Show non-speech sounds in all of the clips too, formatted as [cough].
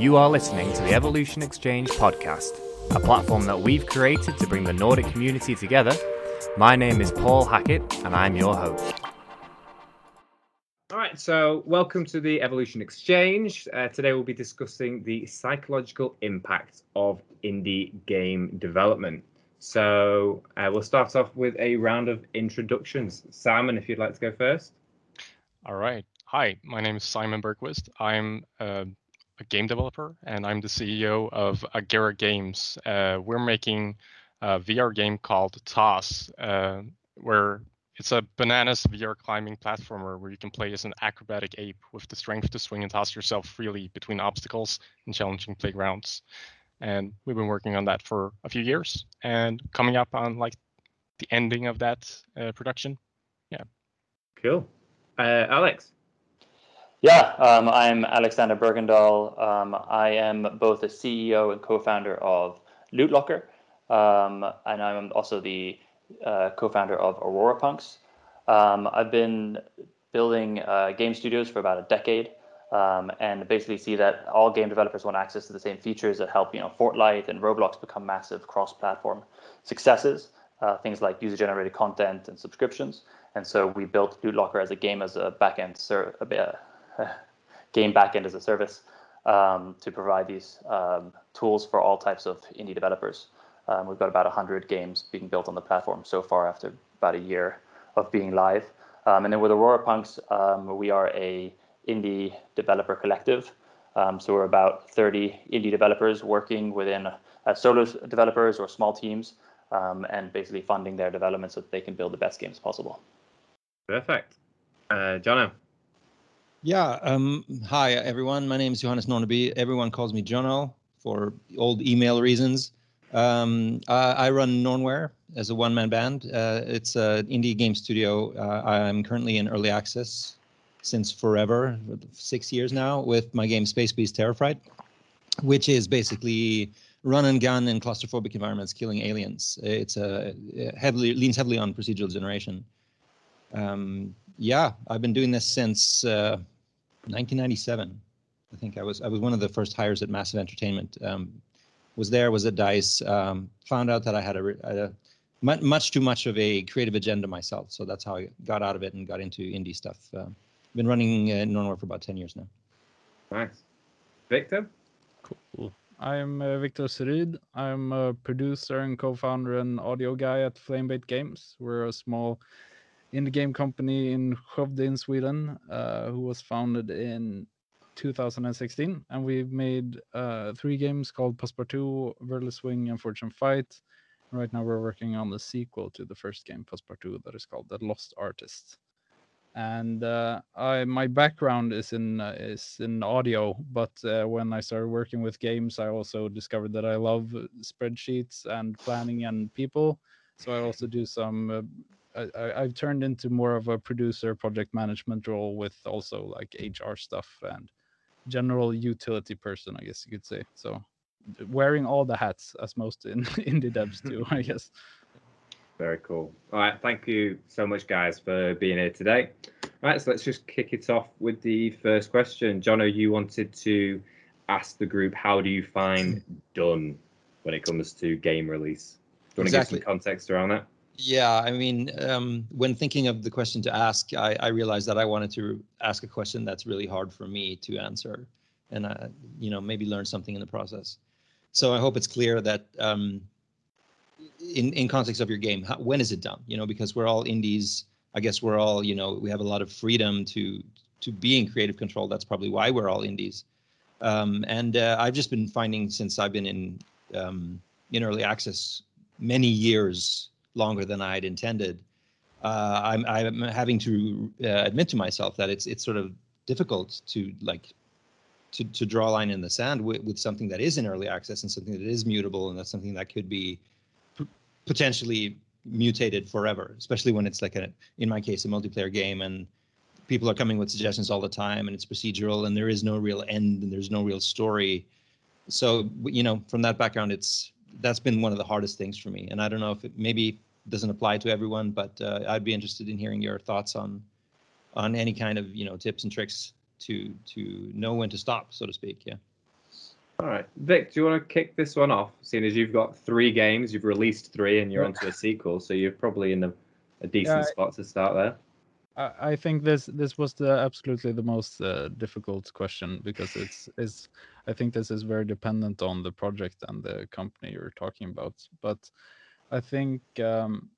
You are listening to the Evolution Exchange podcast, a platform that we've created to bring the Nordic community together. My name is Paul Hackett, and I'm your host. All right, so welcome to the Evolution Exchange. Uh, today we'll be discussing the psychological impact of indie game development. So uh, we'll start off with a round of introductions. Simon, if you'd like to go first. All right. Hi, my name is Simon Bergqvist. I'm uh, a game developer and I'm the CEO of Agera Games. Uh, we're making a VR game called Toss, uh, where it's a bananas VR climbing platformer where you can play as an acrobatic ape with the strength to swing and toss yourself freely between obstacles and challenging playgrounds. And we've been working on that for a few years. And coming up on like the ending of that uh, production yeah. Cool. Uh, alex yeah um, i'm alexander bergendahl um, i am both a ceo and co-founder of lootlocker um, and i'm also the uh, co-founder of aurora punks um, i've been building uh, game studios for about a decade um, and basically see that all game developers want access to the same features that help you know Fortnite and Roblox become massive cross-platform successes. Uh, things like user-generated content and subscriptions. And so we built Lootlocker as a game as a backend ser- a, a [laughs] game backend as a service um, to provide these um, tools for all types of indie developers. Um, we've got about 100 games being built on the platform so far after about a year of being live. Um, and then with Aurora Punks, um, we are a indie developer collective. Um, so we're about 30 indie developers working within uh, solo developers or small teams and basically funding their development so that they can build the best games possible. Perfect. Uh, Jono. Yeah. Um, hi, everyone. My name is Johannes Norneby. Everyone calls me Jono for old email reasons. Um, I, I, run Nornware as a one-man band. Uh, it's an indie game studio. Uh, I'm currently in early access since forever, six years now, with my game Space Beast Terror Fright, which is basically run and gun in claustrophobic environments killing aliens. It's a heavily leans heavily on procedural generation. Um, yeah, I've been doing this since uh, 1997. I think I was I was one of the first hires at Massive Entertainment. Um, was there, was at Dice. Um, found out that I had a, a much too much of a creative agenda myself, so that's how I got out of it and got into indie stuff. Uh, been running uh, Nornware for about 10 years now. Nice. Viktor? Cool. I'm uh, Viktor Zryd. I'm a producer and co-founder and audio guy at Flamebait Games. We're a small indie game company in Skövde in Sweden, uh, who was founded in 2016, and we've made uh, three games called Passpartout, Verlet Swing, and Fortune Fight. Right now, we're working on the sequel to the first game, Passpartout, that is called The Lost Artist and uh, I my background is in uh, is in audio, but uh, when I started working with games, I also discovered that I love spreadsheets and planning and people. So I also do some. I, I've turned into more of a producer, project management role with also like HR stuff and general utility person, I guess you could say. So wearing all the hats as most in [laughs] indie devs do, I [laughs] guess. Very cool. All right, thank you so much, guys, for being here today. All right, so let's just kick it off with the first question. Jono, you wanted to ask the group, how do you find [laughs] done when it comes to game release? Do you want exactly. to give some context around that? Yeah, I mean, um, when thinking of the question to ask, I, I, realized that I wanted to ask a question that's really hard for me to answer, and uh, you know, maybe learn something in the process. So I hope it's clear that um, in in context of your game how, when is it done? You know because we're all indies. I guess we're all you know we have a lot of freedom to to be in creative control. That's probably why we're all indies. Um, and uh, i've just been finding since i've been in um, in early access many years longer than i had intended uh, I'm, I'm having to uh, admit to myself that it's it's sort of difficult to like to, to draw a line in the sand with, with something that is in early access and something that is mutable and that's something that could be potentially mutated forever, especially when it's like a, in my case, a multiplayer game and people are coming with suggestions all the time and it's procedural and there is no real end and there's no real story. So, you know, from that background, it's, that's been one of the hardest things for me. And I don't know if it maybe doesn't apply to everyone, but uh, I'd be interested in hearing your thoughts on, on any kind of, you know, tips and tricks to, to know when to stop, so to speak. Yeah. All right, Vic, do you want to kick this one off? Seeing as you've got three games, you've released three, and you're onto a sequel, so you're probably in a, a decent Yeah, spot to start there. I, I think this this was the absolutely the most uh, difficult question because it's is I think this is very dependent on the project and the company you're talking about. But I think um,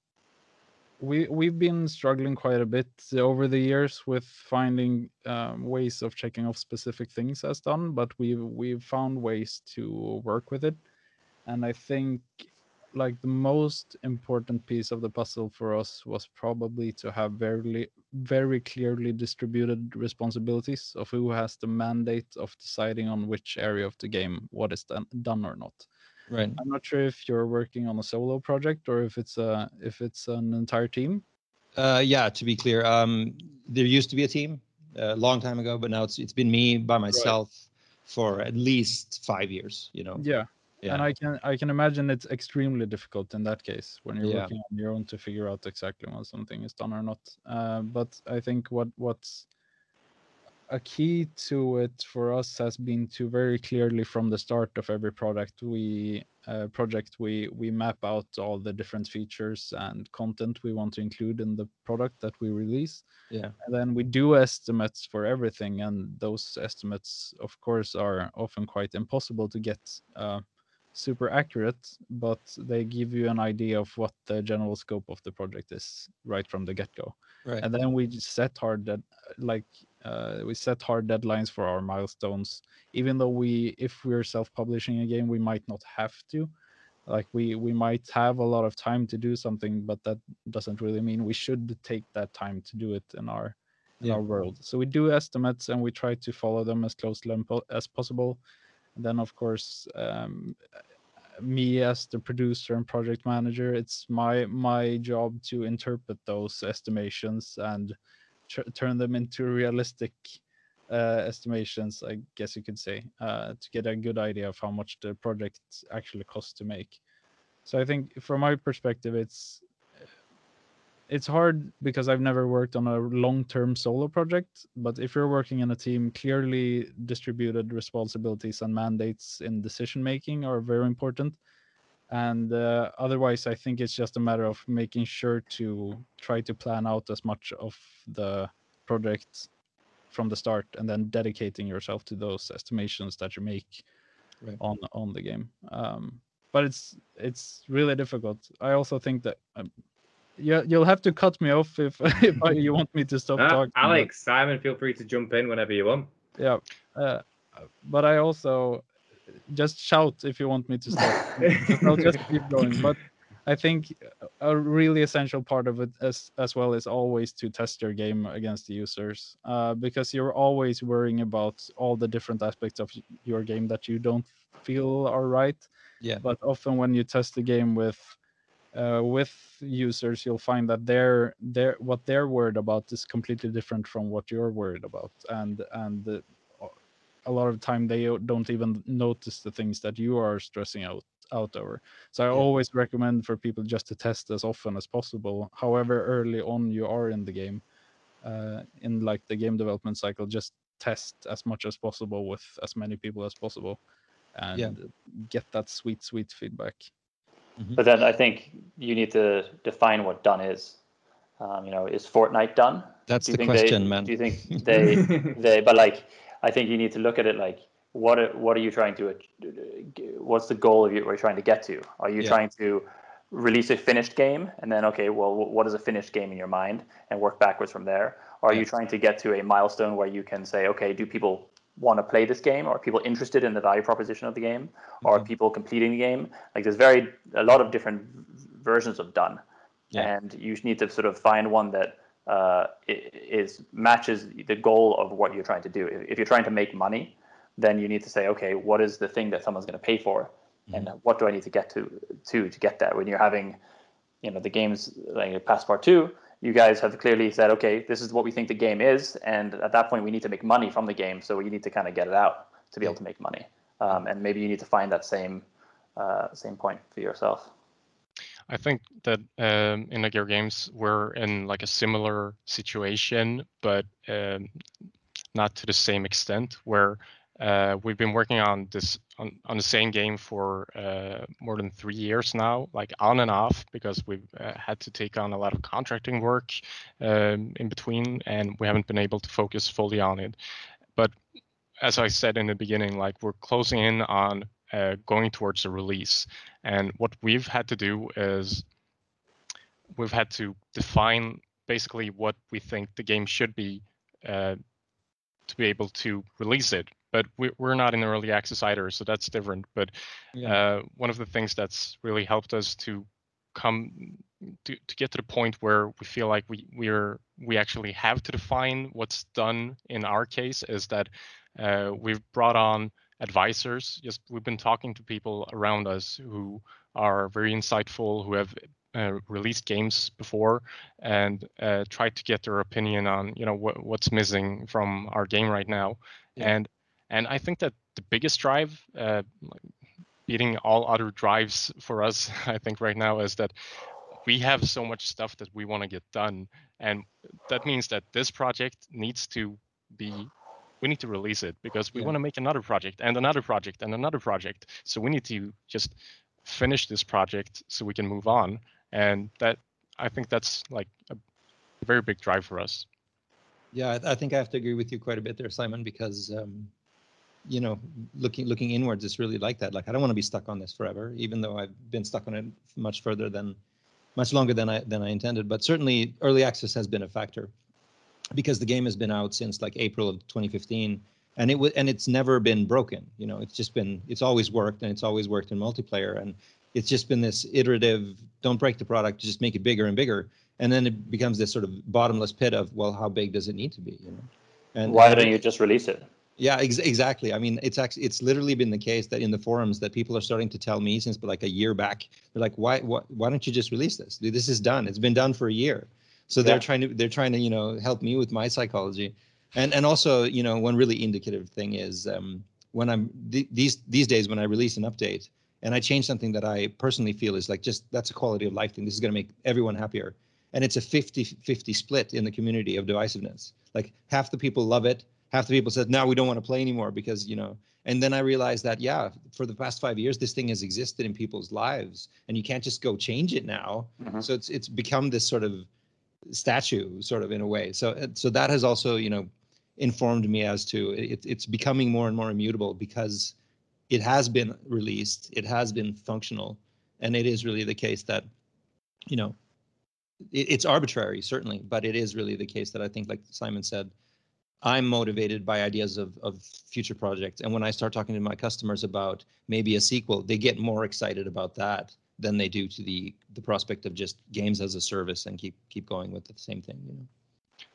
we we've been struggling quite a bit over the years with finding um, ways of checking off specific things as done, but we've we've found ways to work with it, and I think like the most important piece of the puzzle for us was probably to have very very clearly distributed responsibilities of who has the mandate of deciding on which area of the game what is done, done or not Right. i'm not sure if you're working on a solo project or if it's a if it's an entire team Uh, yeah, to be clear, um, there used to be a team a long time ago, but now it's it's been me by myself for at least five years. You know. yeah Yeah. and i can i can imagine it's extremely difficult in that case when you're Yeah. working on your own to figure out exactly when something is done or not uh, but i think what what's a key to it for us has been to very clearly from the start of every product we uh, project we we map out all the different features and content we want to include in the product that we release Yeah. and then we do estimates for everything and those estimates of course are often quite impossible to get uh, super accurate but they give you an idea of what the general scope of the project is right from the get-go. Right. and then we set hard that like uh, we set hard deadlines for our milestones. Even though we if we're self-publishing a game we might not have to. Like we we might have a lot of time to do something but that doesn't really mean we should take that time to do it in our in Yeah. our world. So we do estimates and we try to follow them as closely as possible and then of course um, me as the producer and project manager it's my my job to interpret those estimations and turn them into realistic uh, estimations i guess you could say uh, to get a good idea of how much the project actually costs to make. So i think from my perspective it's it's hard because I've never worked on a long-term solo project. But if you're working in a team, clearly distributed responsibilities and mandates in decision making are very important. And uh, otherwise, I think it's just a matter of making sure to try to plan out as much of the project from the start, and then dedicating yourself to those estimations that you make Right. on on the game. Um, but it's it's really difficult. I also think that um, yeah, you'll have to cut me off if, [laughs] if you want me to stop Uh, talking. but- Alex, Simon, feel free to jump in whenever you want. yeah, uh, but I also just shout if you want me to stop. [laughs] I'll just keep going. But I think a really essential part of it as as well is always to test your game against the users, uh, because you're always worrying about all the different aspects of your game that you don't feel are right Yeah. but often when you test the game with uh, with users you'll find that they're they're what they're worried about is completely different from what you're worried about. And and uh, a lot of time they don't even notice the things that you are stressing out out over. So i Yeah. always recommend for people just to test as often as possible however early on you are in the game uh, in like the game development cycle just test as much as possible with as many people as possible and get that sweet sweet feedback But then I think you need to define what done is. Um, you know, is Fortnite done? That's Do you the think question, they, man. Do you think they [laughs] they? But like, I think you need to look at it like, what are, what are you trying to? What's the goal of you are you trying to get to? Are you Yeah. trying to release a finished game and then okay, well, what is a finished game in your mind and work backwards from there? Or are you trying to get to a milestone where you can say, okay, do people want to play this game? Or people interested in the value proposition of the game? Or Mm-hmm. people completing the game? Like, there's very a lot of different versions of done Yeah. and you need to sort of find one that uh, is matches the goal of what you're trying to do. If if you're trying to make money, then you need to say, okay, what is the thing that someone's going to pay for, and what do I need to get to to to get that? When you're having, you know, the games like Passpartout Two, you guys have clearly said, okay, this is what we think the game is, and at that point we need to make money from the game, so you need to kind of get it out to be able to make money, um, and maybe you need to find that same uh, same point for yourself. I think that um, in Agera Games we're in like a similar situation, but um, not to the same extent. Where uh, we've been working on this on, on the same game for uh, more than three years now, like on and off, because we've uh, had to take on a lot of contracting work um, in between, and we haven't been able to focus fully on it. But as I said in the beginning, like we're closing in on uh, going towards a release, and what we've had to do is we've had to define basically what we think the game should be uh, to be able to release it but we, are not in early access either, so that's different. But yeah. uh, one of the things that's really helped us to come to, to get to the point where we feel like we we're we actually have to define what's done in our case is that uh, we've brought on advisors. Just we've been talking to people around us who are very insightful, who have uh, released games before, and uh, tried to get their opinion on you know what, what's missing from our game right now. Yeah. And and I think that the biggest drive, uh, beating all other drives for us, [laughs] I think right now is that we have so much stuff that we want to get done, and that means that this project needs to be. We need to release it because we yeah. want to make another project and another project and another project. So we need to just finish this project so we can move on. And that I think that's like a very big drive for us. Yeah, I think I have to agree with you quite a bit there, Simon, because um, you know, looking looking inwards, it's really like that. Like I don't want to be stuck on this forever, even though I've been stuck on it much further than, much longer than I than I intended. But certainly, early access has been a factor, because the game has been out since like April of 2015, and it was and it's never been broken. You know, it's just been it's always worked, and it's always worked in multiplayer, and it's just been this iterative. Don't break the product, just make it bigger and bigger, and then it becomes this sort of bottomless pit of well, how big does it need to be? You know, and why don't you just release it? Yeah, ex- exactly. I mean, it's actually it's literally been the case that in the forums that people are starting to tell me since like a year back. They're like, why why why don't you just release this? This is done. It's been done for a year. So they're trying to they're trying to you know help me with my psychology, and and also you know one really indicative thing is um, when I'm th- these these days when I release an update and I change something that I personally feel is like just that's a quality of life thing. This is going to make everyone happier. And it's a 50-50 split in the community of divisiveness. Like half the people love it, half the people said, now we don't want to play anymore because you know." And then I realized that yeah, for the past five years, this thing has existed in people's lives, and you can't just go change it now. Mm-hmm. So it's it's become this sort of statue, sort of in a way. So uh, so that has also you know informed me as to it, it's becoming more and more immutable because it has been released, it has been functional, and it is really the case that you know it, it's arbitrary certainly, but it is really the case that I think, like Simon said I'm motivated by ideas of, of future projects. And when I start talking to my customers about maybe a sequel, they get more excited about that than they do to the the prospect of just games as a service and keep keep going with the same thing, you know.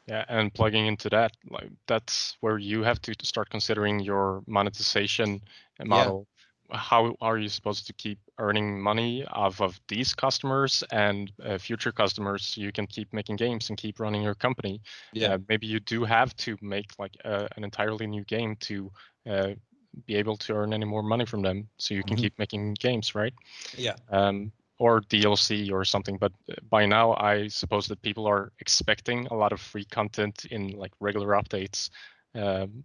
Yeah, and plugging into that, like that's where you have to start considering your monetization model how are you supposed to keep earning money off of these customers and uh, future customers so you can keep making games and keep running your company yeah uh, maybe you do have to make like uh, an entirely new game to uh, be able to earn any more money from them so you can mm-hmm. keep making games right yeah um, or DLC or something. But uh, by now, I suppose that people are expecting a lot of free content in like regular updates um,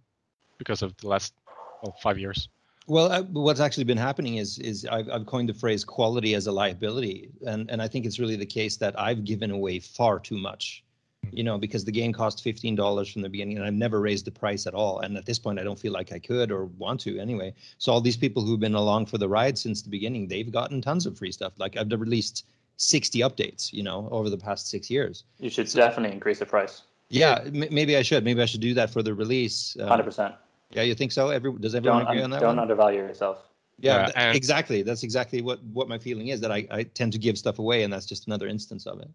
because of the last well, five years. Well, uh, what's actually been happening is is I've, I've coined the phrase quality as a liability, and and I think it's really the case that I've given away far too much, you know, because the game cost fifteen dollars from the beginning, and I've never raised the price at all. And at this point, I don't feel like I could or want to anyway. So all these people who've been along for the ride since the beginning, they've gotten tons of free stuff. Like I've released sixty updates, you know, over the past six years. You should definitely increase the price. Yeah, m- maybe I should. Maybe I should do that for the release. Uh, Hundred uh, percent. Yeah, you think so? Every does everyone don't, agree on that? Don't one? undervalue yourself. Yeah, yeah th- exactly. That's exactly what what my feeling is that I, I tend to give stuff away, and that's just another instance of it.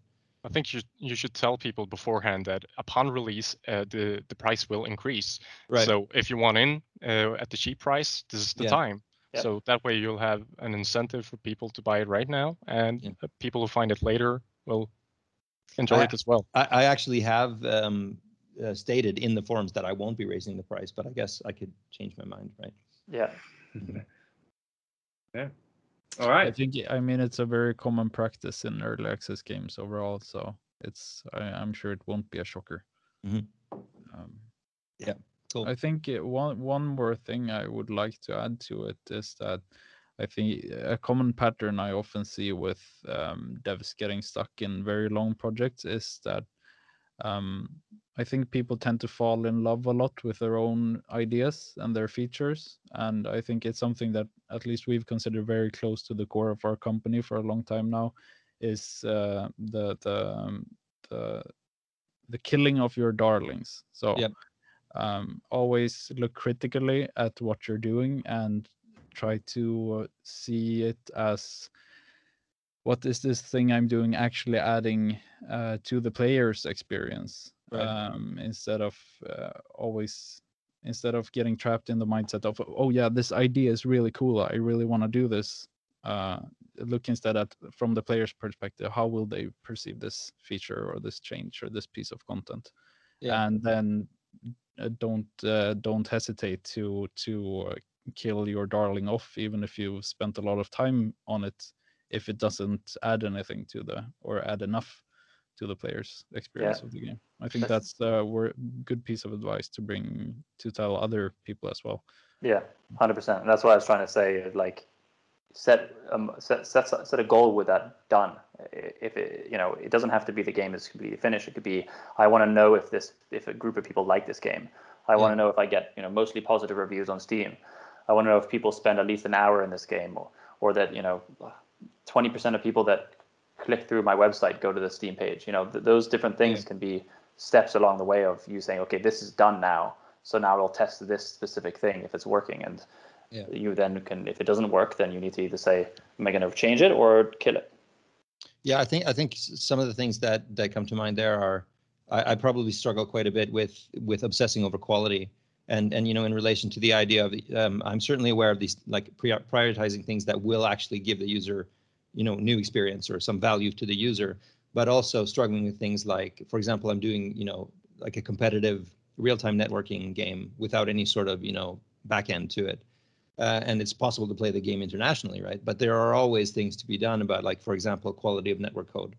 I think you you should tell people beforehand that upon release, uh, the the price will increase. Right. So if you want in uh, at the cheap price, this is the yeah. time. Yep. So that way you'll have an incentive for people to buy it right now, and yeah. people who find it later will enjoy I, it as well. I, I actually have um, uh, stated in the forums that I won't be raising the price, but I guess I could change my mind, right? Yeah. [laughs] yeah. All right. I think I mean it's a very common practice in early access games overall, so it's I, am sure it won't be a shocker. Mm-hmm. Um, yeah, Cool. I think it, one one more thing I would like to add to it is that I think a common pattern I often see with um, devs getting stuck in very long projects is that um, I think people tend to fall in love a lot with their own ideas and their features, and I think it's something that at least we've considered very close to the core of our company for a long time now, is uh, the the um, the the killing of your darlings. So Yep. um, always look critically at what you're doing and try to uh, see it as what is this thing I'm doing actually adding uh, to the player's experience Right. um, instead of uh, always instead of getting trapped in the mindset of oh yeah this idea is really cool I really want to do this uh, look instead at from the player's perspective how will they perceive this feature or this change or this piece of content Yeah. and then uh, don't uh, don't hesitate to to uh, kill your darling off even if you've spent a lot of time on it if it doesn't add anything to the or add enough to the player's experience of the game i think That's- that's a wor- good piece of advice to bring to tell other people as well Yeah, hundred percent. That's what I was trying to say. Like, set um set set set a goal with that done. If it you know it doesn't have to be the game is completely finished. It could be I want to know if this if a group of people like this game. I want Yeah. to know if I get you know mostly positive reviews on Steam. I want to know if people spend at least an hour in this game, or or that you know twenty percent of people that click through my website go to the Steam page. You know th- those different things Yeah. can be steps along the way of you saying, okay, this is done now. So now I'll test this specific thing if it's working, and Yeah. you then can if it doesn't work then you need to either say am i going to change it or kill it Yeah, I think I think some of the things that that come to mind there are I, I probably struggle quite a bit with with obsessing over quality, and and you know in relation to the idea of um, I'm certainly aware of these like prioritizing things that will actually give the user, you know, new experience or some value to the user, but also struggling with things like, for example, I'm doing you know like a competitive real-time networking game without any sort of you know back end to it uh, and it's possible to play the game internationally, right? But there are always things to be done about, like for example, quality of network code.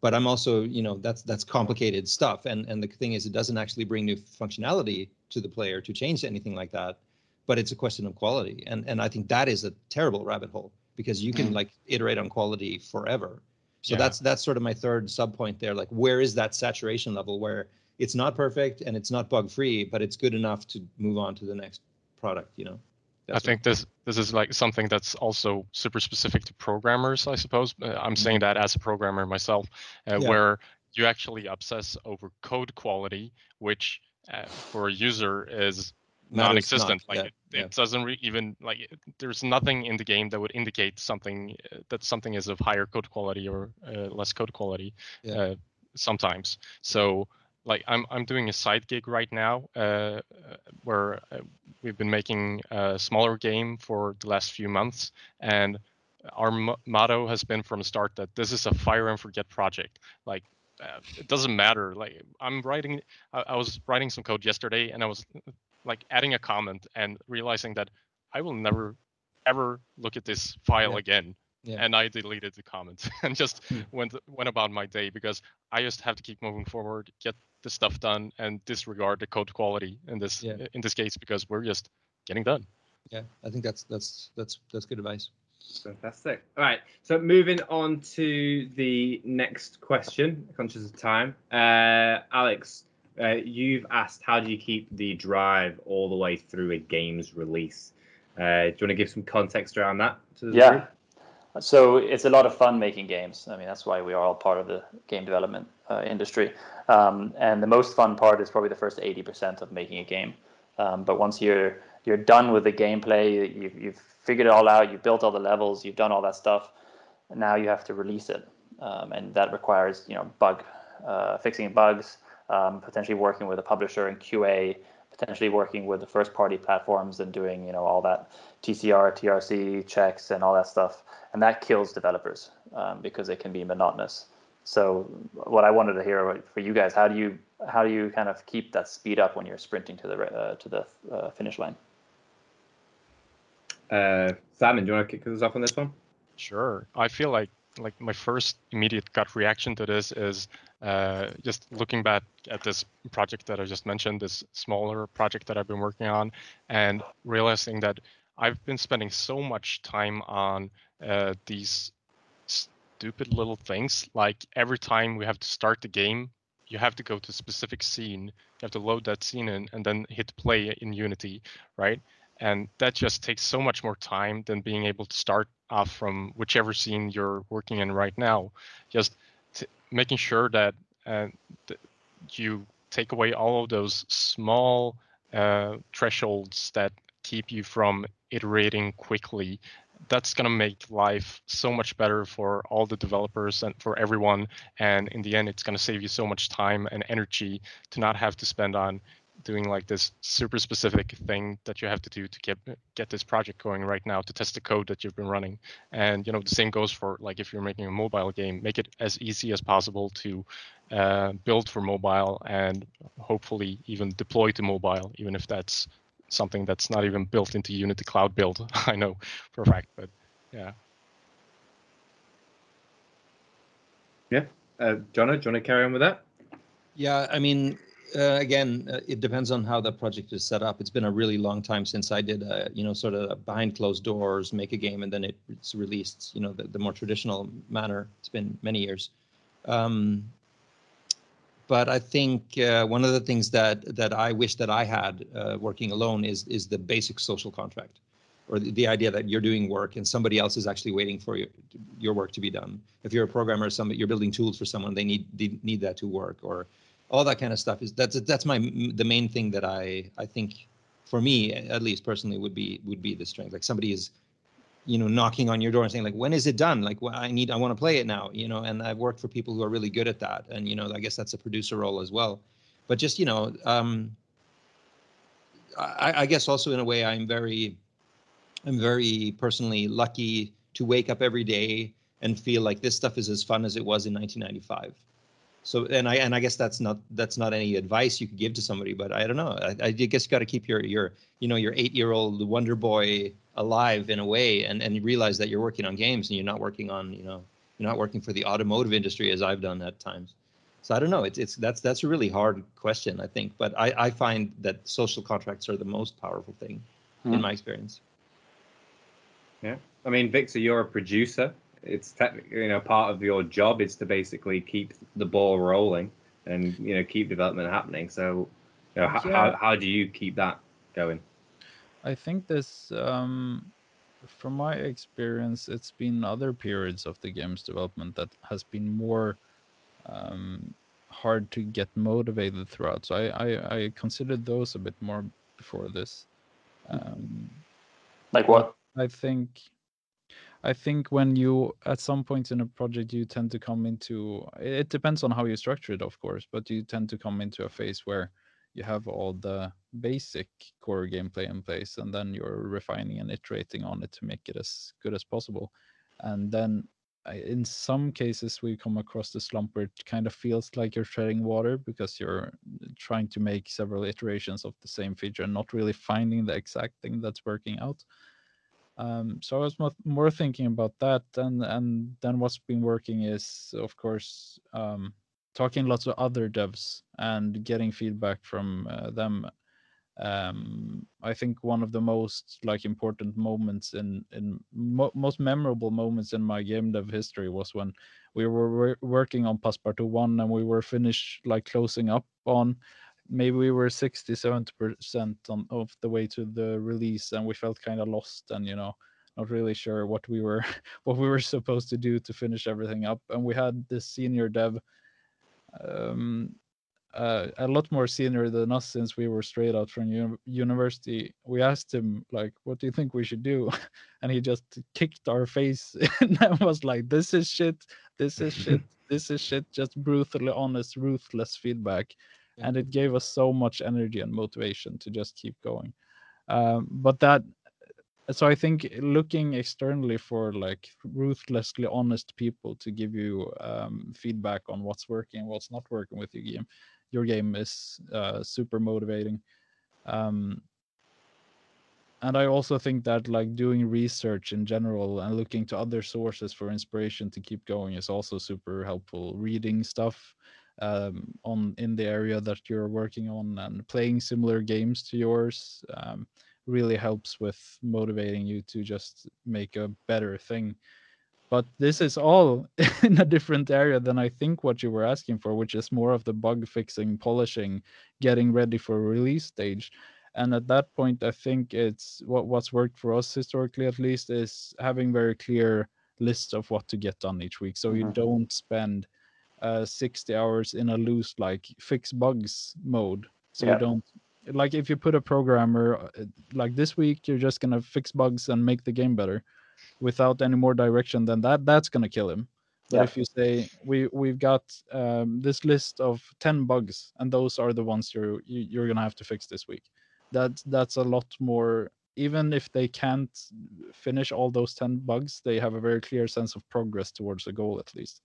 But I'm also, you know, that's that's complicated stuff, and and the thing is, it doesn't actually bring new functionality to the player to change anything like that. But it's a question of quality, and and I think that is a terrible rabbit hole because you can Mm. like iterate on quality forever. So Yeah. that's that's sort of my third sub point there. Like, where is that saturation level where it's not perfect and it's not bug free, but it's good enough to move on to the next product, you know? I That's what- think this this is like something that's also super specific to programmers, I suppose. Uh, I'm saying that as a programmer myself, uh, Yeah. where you actually obsess over code quality, which uh, for a user is Matters non-existent. not, like yeah, it, yeah. doesn't re- even like it- there's nothing in the game that would indicate something uh, that something is of higher code quality or uh, less code quality. Yeah. Uh, sometimes, so like I'm I'm doing a side gig right now uh, where we've been making a smaller game for the last few months and our mo- motto has been from the start that this is a fire and forget project like uh, it doesn't matter like i'm writing I, I was writing some code yesterday and i was like adding a comment and realizing that i will never ever look at this file Yeah. again Yeah. and i deleted the comment [laughs] and just Hmm. went went about my day because i just have to keep moving forward get the stuff done and disregard the code quality in this Yeah. in this case because we're just getting done Yeah, I think that's that's that's that's good advice. Fantastic. All right. So moving on to the next question, conscious of time. Uh, Alex, uh, you've asked how do you keep the drive all the way through a game's release? Uh, do you want to give some context around that? To the yeah group? so it's a lot of fun making games i mean that's why we are all part of the game development uh, industry um, and the most fun part is probably the first 80% of making a game um, but once you're you're done with the gameplay you've, you've figured it all out you've built all the levels you've done all that stuff and now you have to release it. Um, and that requires you know bug uh, fixing bugs um, potentially working with a publisher and qa potentially working with the first party platforms and doing you know all that tcr trc checks and all that stuff. And that kills developers um, because it can be monotonous. So what i wanted to hear for you guys how do you how do you kind of keep that speed up when you're sprinting to the uh, to the uh, finish line Uh, Simon, do you want to kick us off on this one? Sure. I feel like like my first immediate gut reaction to this is uh, just looking back at this project that I just mentioned, this smaller project that I've been working on, and realizing that I've been spending so much time on uh, these stupid little things. Like every time we have to start the game, you have to go to a specific scene. You have to load that scene in and then hit play in Unity, right? And that just takes so much more time than being able to start off from whichever scene you're working in right now. Just t- making sure that uh, th- you take away all of those small uh, thresholds that keep you from iterating quickly that's going to make life so much better for all the developers and for everyone and in the end it's going to save you so much time and energy to not have to spend on doing like this super specific thing that you have to do to get get this project going right now to test the code that you've been running and you know the same goes for like if you're making a mobile game make it as easy as possible to uh, build for mobile and hopefully even deploy to mobile even if that's something that's not even built into Unity Cloud build. [laughs] I know for a fact, but yeah. Yeah, uh, Jono, do you want to carry on with that? Yeah, I mean, uh, again, uh, it depends on how the project is set up. It's been a really long time since I did, a, you know, sort of behind closed doors, make a game, and then it, it's released, you know, the, the more traditional manner. It's been many years. Um, but I think uh, one of the things that that I wish that I had uh, working alone is is the basic social contract, or the, the, idea that you're doing work and somebody else is actually waiting for your your work to be done. If you're a programmer, somebody you're building tools for someone, they need they need that to work, or all that kind of stuff. Is that's that's my the main thing that I I think for me at least personally would be would be the strength. Like somebody is you know knocking on your door and saying like when is it done like well, i need i want to play it now you know and i've worked for people who are really good at that and you know i guess that's a producer role as well but just you know um i i guess also in a way i'm very i'm very personally lucky to wake up every day and feel like this stuff is as fun as it was in 1995 so and i and i guess that's not that's not any advice you could give to somebody but i don't know. I, I guess you got to keep your your you know your eight year old wonder boy alive in a way and and realize that you're working on games and you're not working on you know you're not working for the automotive industry as i've done at times. So i don't know. It's it's that's that's a really hard question i think but i i find that social contracts are the most powerful thing mm. in hmm. my experience. Yeah. I mean viktor you're a producer it's technically you know part of your job is to basically keep the ball rolling and you know keep development happening so you know, yeah. how, how do you keep that going I think this, um, from my experience, it's been other periods of the game's development that has been more um, hard to get motivated throughout. So I, I, I considered those a bit more before this. Um, like what? I think I think when you at some point in a project you tend to come into it depends on how you structure it of course but you tend to come into a phase where you have all the basic core gameplay in place and then you're refining and iterating on it to make it as good as possible. And then uh, in some cases we come across the slump where it kind of feels like you're treading water because you're trying to make several iterations of the same feature and not really finding the exact thing that's working out um, so i was more thinking about that and and then what's been working is of course um, talking lots of other devs and getting feedback from uh, them. Um, i think one of the most like important moments in in mo- most memorable moments in my game dev history was when we were working on passpartout 1 and we were finished like closing up on maybe we were 60 70 percent on of the way to the release and we felt kind of lost and you know not really sure what we were [laughs] what we were supposed to do to finish everything up and we had this senior dev um, uh, a lot more senior than us since we were straight out from uni- university. We asked him like, "What do you think we should do?" [laughs] And he just kicked our face [laughs] and was like, "This is shit. This is shit. This is shit." Just brutally honest, ruthless feedback, yeah. and it gave us so much energy and motivation to just keep going. Um, but that so i think looking externally for like ruthlessly honest people to give you um, feedback on what's working and what's not working with your game your game is uh, super motivating um, and I also think that like doing research in general and looking to other sources for inspiration to keep going is also super helpful. Reading stuff um, on in the area that you're working on and playing similar games to yours um, really helps with motivating you to just make a better thing. But this is all [laughs] in a different area than I think what you were asking for, which is more of the bug fixing, polishing, getting ready for release stage and at that point i think it's what what's worked for us historically at least is having very clear lists of what to get done each week so mm-hmm. you don't spend uh, 60 hours in a loose like fix bugs mode so yeah. you don't like if you put a programmer uh, like this week you're just gonna fix bugs and make the game better without any more direction than that that's gonna kill him but yeah. if you say we we've got um, this list of 10 bugs and those are the ones you're you, are you are going to have to fix this week that that's a lot more even if they can't finish all those 10 bugs they have a very clear sense of progress towards the goal at least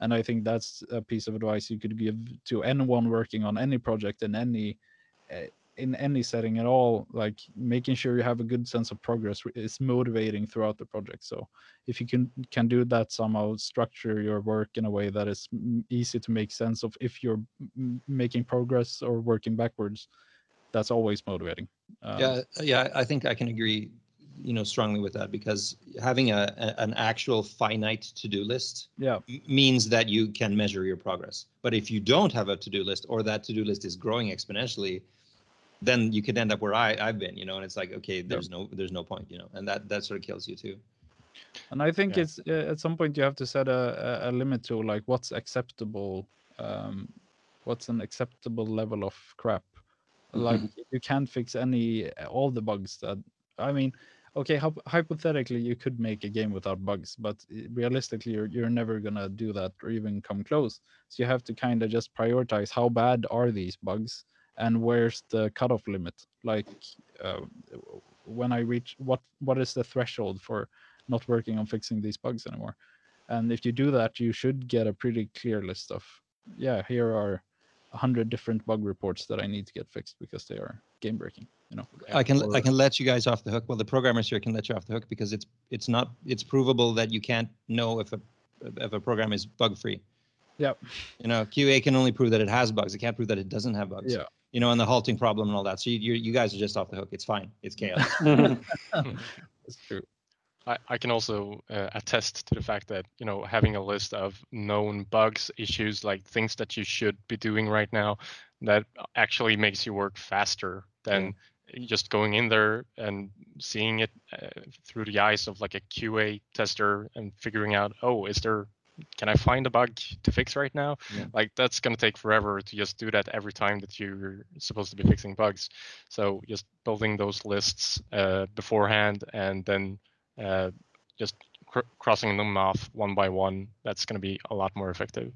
and i think that's a piece of advice you could give to anyone working on any project in any eh, in any setting at all like making sure you have a good sense of progress is motivating throughout the project so if you can can do that somehow structure your work in a way that is easy to make sense of if you're making progress or working backwards that's always motivating. Um, yeah, yeah, I think I can agree, you know, strongly with that because having a, a an actual finite to-do list yeah. means that you can measure your progress. But if you don't have a to-do list or that to-do list is growing exponentially, then you could end up where I, I've been, you know, and it's like, okay, there's no there's no point, you know, and that that sort of kills you too. And I think yeah. it's uh, at some point you have to set a, a, a limit to like what's acceptable, um, what's an acceptable level of crap like mm-hmm. you can't fix any all the bugs that i mean okay hypothetically you could make a game without bugs but realistically you're, you're never gonna do that or even come close. So you have to kind of just prioritize how bad are these bugs and where's the cutoff limit? Like uh, when i reach what what is the threshold for not working on fixing these bugs anymore? And if you do that you should get a pretty clear list of yeah here are hundred different bug reports that I need to get fixed because they are game breaking. You know, I can or, I can let you guys off the hook. Well, the programmers here can let you off the hook because it's it's not it's provable that you can't know if a if a program is bug free. Yeah. You know, QA can only prove that it has bugs. It can't prove that it doesn't have bugs. Yeah. You know, and the halting problem and all that. So you you, you guys are just off the hook. It's fine. It's chaos. [laughs] [laughs] [laughs] That's true. I, I can also uh, attest to the fact that you know having a list of known bugs, issues, like things that you should be doing right now, that actually makes you work faster than just going in there and seeing it uh, through the eyes of like a QA tester and figuring out, oh, is there can I find a bug to fix right now? Yeah. Like that's going to take forever to just do that every time that you're supposed to be fixing bugs. So just building those lists uh, beforehand and then uh, just cr- crossing them off one by one, that's going to be a lot more effective.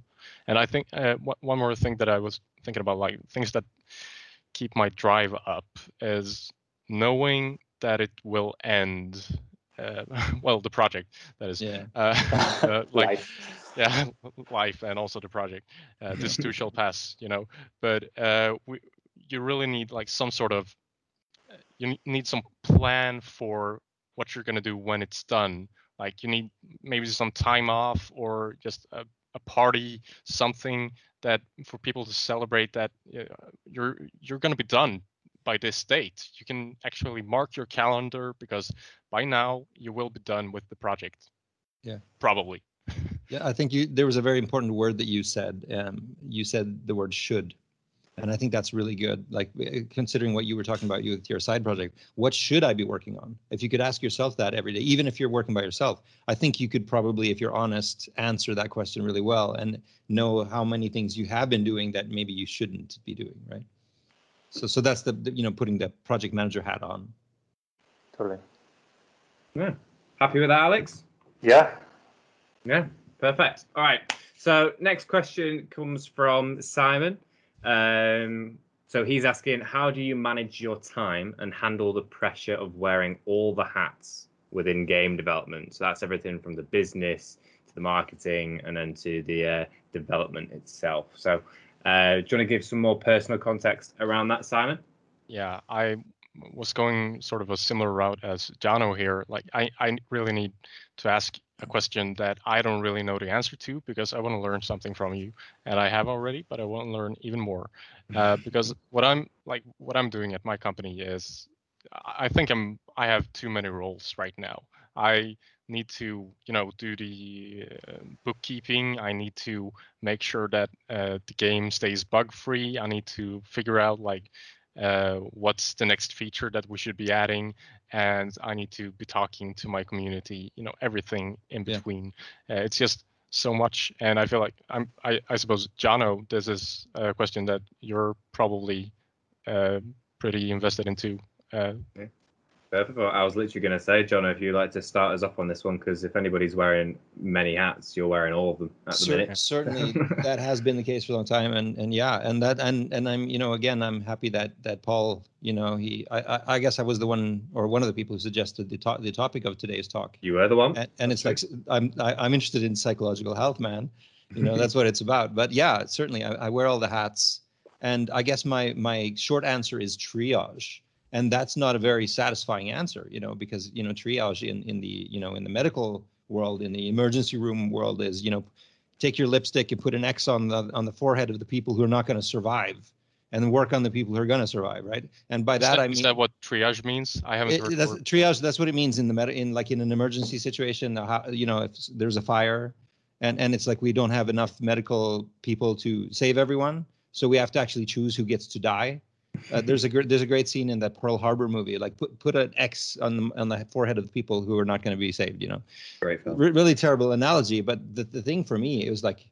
And I think uh, one more thing that I was thinking about, like things that keep my drive up, is knowing that it will end. Uh, [laughs] well, the project that is, yeah. Uh, [laughs] uh, like, life. yeah, [laughs] life, and also the project. Uh, this too shall pass, you know. But we, you really need like some sort of, you need some plan for what you're going to do when it's done. Like you need maybe some time off or just a, a party, something that for people to celebrate that uh, you're you're going to be done by this date. You can actually mark your calendar because by now you will be done with the project. Yeah, probably. [laughs] yeah, I think you there was a very important word that you said. Um, you said the word should and i think that's really good. Like eh, considering what you were talking about you with your side project what should i be working on? If you could ask yourself that every day even if you're working by yourself i think you could probably if you're honest answer that question really well and know how many things you have been doing that maybe you shouldn't be doing right? So so that's the, the you know putting the project manager hat on. Totally. Yeah. Happy with that alex? Yeah. Yeah. Perfect. All right. So next question comes from simon um, so he's asking, how do you manage your time and handle the pressure of wearing all the hats within game development? So that's everything from the business to the marketing and then to the uh, development itself. So uh, do you want to give some more personal context around that, Simon? Yeah, I was going sort of a similar route as Jono here. Like I, I really need to ask a question that I don't really know the answer to because I want to learn something from you, and I have already, but I want to learn even more. Uh, because what I'm like, what I'm doing at my company is, I think I'm I have too many roles right now. I need to you know do the uh, bookkeeping i need to make sure that uh, the game stays bug free i need to figure out like uh, what's the next feature that we should be adding and i need to be talking to my community you know everything in between yeah. Uh, it's just so much and i feel like i'm i, I suppose Jono this is a question that you're probably uh, pretty invested into uh, I was literally going to say, John, if you'd like to start us off on this one, because if anybody's wearing many hats, you're wearing all of them at the minute. Certainly, [laughs] that has been the case for a long time, and and yeah, and that and and I'm you know again I'm happy that that Paul you know he I I guess I was the one or one of the people who suggested the to- the topic of today's talk. You were the one, and, and it's like I'm I, am i am interested in psychological health, man. You know that's [laughs] what it's about. But yeah, certainly I, I wear all the hats, and I guess my my short answer is triage and that's not a very satisfying answer you know because you know triage in, in the you know in the medical world in the emergency room world is you know take your lipstick and put an x on the on the forehead of the people who are not going to survive and work on the people who are going to survive right? And by that, that, i mean is that what triage means? I haven't it, that's, triage that's what it means in the meta in like in an emergency situation how, you know if there's a fire and and it's like we don't have enough medical people to save everyone so we have to actually choose who gets to die uh, there's a there's a great scene in that Pearl Harbor movie. Like put put an X on the on the forehead of the people who are not going to be saved. You know, great film. Re- really terrible analogy, but the the thing for me it was like,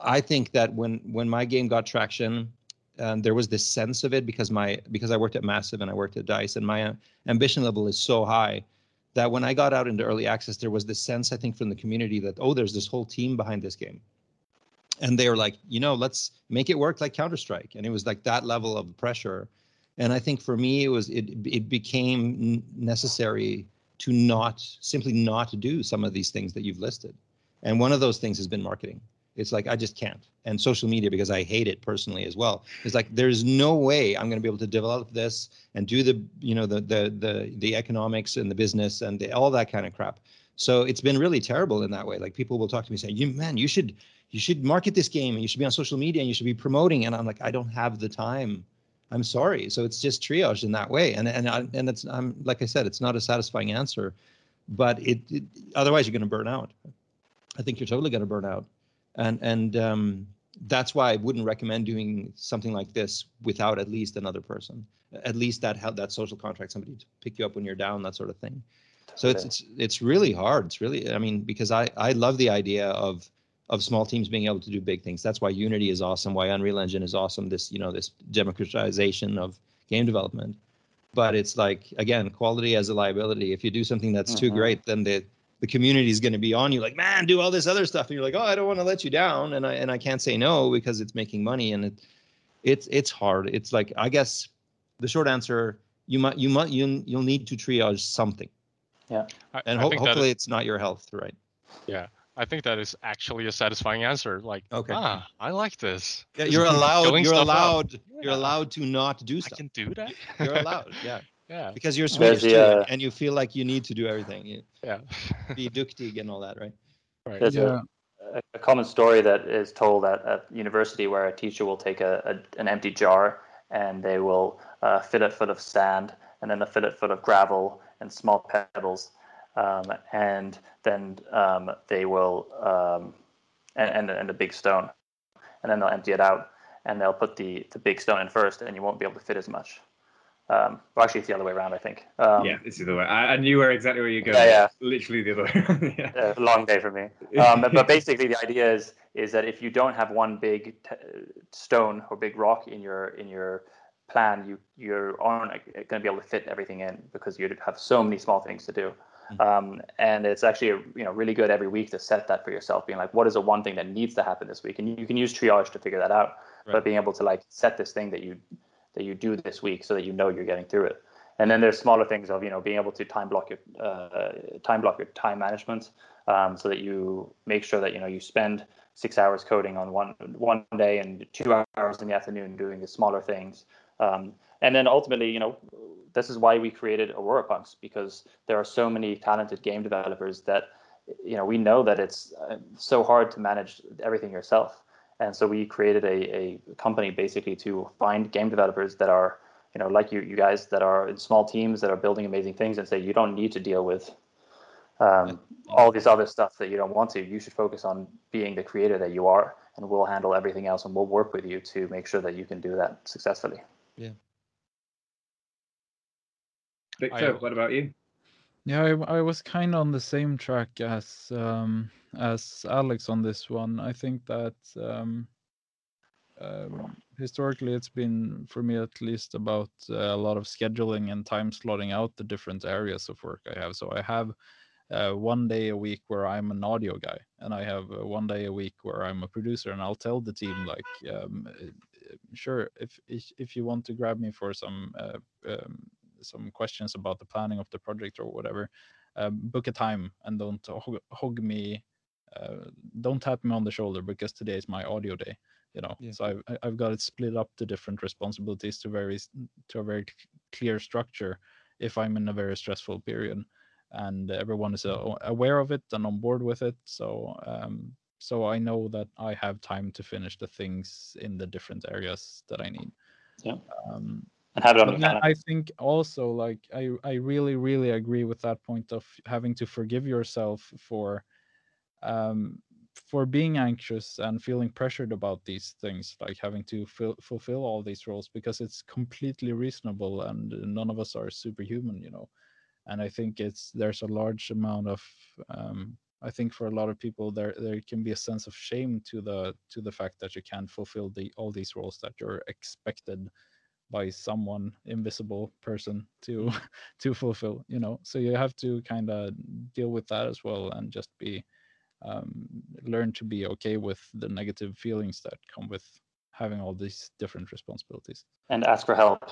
I think that when when my game got traction, um, there was this sense of it because my because I worked at Massive and I worked at Dice, and my ambition level is so high that when I got out into early access, there was this sense I think from the community that oh, there's this whole team behind this game and they were like you know let's make it work like counter strike and it was like that level of pressure. And i think for me it was it it became necessary to not simply not do some of these things that you've listed. And one of those things has been marketing. It's like i just can't. And social media because i hate it personally as well. It's like there's no way i'm going to be able to develop this and do the you know the the the, the economics and the business and the, all that kind of crap. So it's been really terrible in that way. Like people will talk to me saying you man you should you should market this game and you should be on social media and you should be promoting. And i'm like i don't have the time. I'm sorry. So it's just triage in that way. And and I, and it's i'm like i said it's not a satisfying answer but it, it otherwise you're going to burn out. I think you're totally going to burn out. And and um, that's why i wouldn't recommend doing something like this without at least another person at least that that social contract somebody to pick you up when you're down that sort of thing. So it's it's it's really hard. It's really i mean because i i love the idea of of small teams being able to do big things. That's why Unity is awesome. Why Unreal Engine is awesome. This you know this democratization of game development. But it's like again, quality as a liability. If you do something that's too mm-hmm. great, then the the community is going to be on you like, man, do all this other stuff, and you're like, oh, I don't want to let you down, and I and I can't say no because it's making money, and it it's it's hard. It's like I guess the short answer you might you might you you'll need to triage something. Yeah, and ho- hopefully it's not your health, right? Yeah, I think that is actually a satisfying answer. Like, okay, ah, I like this. Yeah, you're [laughs] allowed. You're allowed. Out. You're allowed to not do stuff. I can do that. You're allowed. [laughs] Yeah. Yeah. Because you're Swedish too, uh, and you feel like you need to do everything. You, yeah. [laughs] be duktig and all that, right? Right. There's yeah. a, a, common story that is told at, at university where a teacher will take a, a an empty jar and they will uh, fill it full of sand and then fill it full of gravel and small pebbles um, and then um, they will um, and, and and a big stone, and then they'll empty it out, and they'll put the the big stone in first, and you won't be able to fit as much. Um, well, actually, it's the other way around, I think. Um, yeah, it's the other way. I, I, knew where exactly where you're going. Yeah, yeah. Literally the other way. [laughs] yeah. long day for me. Um, but, but, basically, the idea is is that if you don't have one big t- stone or big rock in your in your plan, you you're aren't going to be able to fit everything in because you have so many small things to do. Mm-hmm. Um, and it's actually you know really good every week to set that for yourself, being like, what is the one thing that needs to happen this week? And you can use triage to figure that out. Right. But being able to like set this thing that you that you do this week so that you know you're getting through it. And then there's smaller things of you know being able to time block your uh, time block your time management, um, so that you make sure that you know you spend six hours coding on one one day and two hours in the afternoon doing the smaller things. Um, and then ultimately, you know, this is why we created Aurora Punks because there are so many talented game developers that you know we know that it's uh, so hard to manage everything yourself. And so we created a, a company basically to find game developers that are you know like you you guys that are in small teams that are building amazing things and say you don't need to deal with um, all this other stuff that you don't want to. You should focus on being the creator that you are and we'll handle everything else and we'll work with you to make sure that you can do that successfully Viktor, I- what about you? Yeah, I, I was kind of on the same track as um, as Alex on this one. I think that um, um, historically it's been for me at least about uh, a lot of scheduling and time slotting out the different areas of work I have. So I have uh, one day a week where I'm an audio guy, and I have uh, one day a week where I'm a producer, and I'll tell the team like, um, sure, if if if you want to grab me for some uh, um, some questions about the planning of the project or whatever, uh, book a time and don't hog, hog me, uh, don't tap me on the shoulder because today is my audio day. You know, Yeah. so I've I've got it split up to different responsibilities to very to a very clear structure. If I'm in a very stressful period, and everyone is uh, aware of it and on board with it, so um, so I know that I have time to finish the things in the different areas that I need. Yeah. Um, and have it on the. I think also like I I really really agree with that point of having to forgive yourself for um for being anxious and feeling pressured about these things like having to fil- fulfill all these roles because it's completely reasonable and none of us are superhuman you know and i think it's there's a large amount of um i think for a lot of people there there can be a sense of shame to the to the fact that you can't fulfill the all these roles that you're expected by someone invisible person to [laughs] to fulfill you know so you have to kind of deal with that as well and just be um, learn to be okay with the negative feelings that come with having all these different responsibilities and ask for help.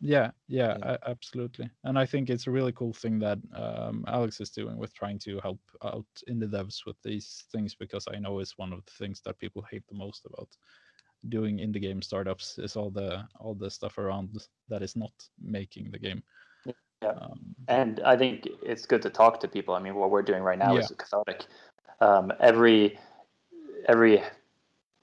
yeah yeah, Yeah. a- absolutely and i think it's a really cool thing that um, alex is doing with trying to help out in the devs with these things because i know it's one of the things that people hate the most about doing in the game startups is all the all the stuff around that is not making the game Yeah. um, And I think it's good to talk to people. I mean, what we're doing right now Yeah. is cathartic. Um, every every